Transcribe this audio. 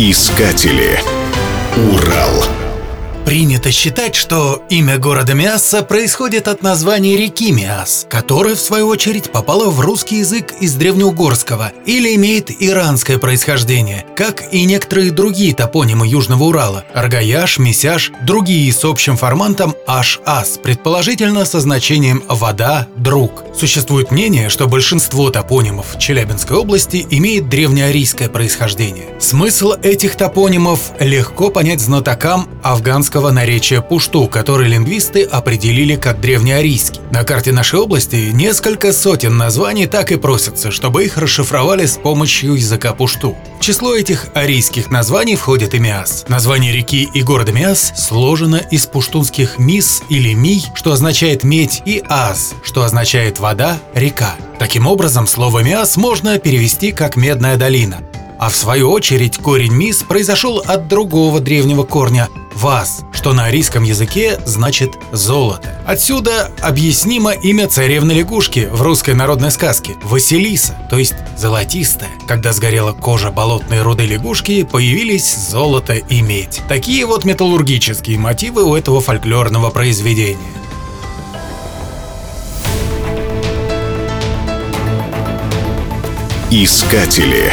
Искатели. Урал. Принято считать, что имя города Миасса происходит от названия реки Миас, которая, в свою очередь, попала в русский язык из древнеугорского или имеет иранское происхождение, как и некоторые другие топонимы Южного Урала – Аргаяш, Месяш, другие с общим формантом Аш-Ас, предположительно со значением «вода», «друг». Существует мнение, что большинство топонимов Челябинской области имеет древнеарийское происхождение. Смысл этих топонимов легко понять знатокам афганского арийского наречия пушту, который лингвисты определили как древнеарийский. На карте нашей области несколько сотен названий так и просятся, чтобы их расшифровали с помощью языка пушту. В число этих арийских названий входит и Миас. Название реки и города Миас сложено из пуштунских «мис» или «мий», что означает «медь», и «аз», что означает «вода», «река». Таким образом, слово «миас» можно перевести как «медная долина». А в свою очередь корень «мис» произошел от другого древнего корня «вас», что на арийском языке значит «золото». Отсюда объяснимо имя царевны лягушки в русской народной сказке – Василиса, то есть золотистая. Когда сгорела кожа болотной руды лягушки, появились золото и медь. Такие вот металлургические мотивы у этого фольклорного произведения. Искатели.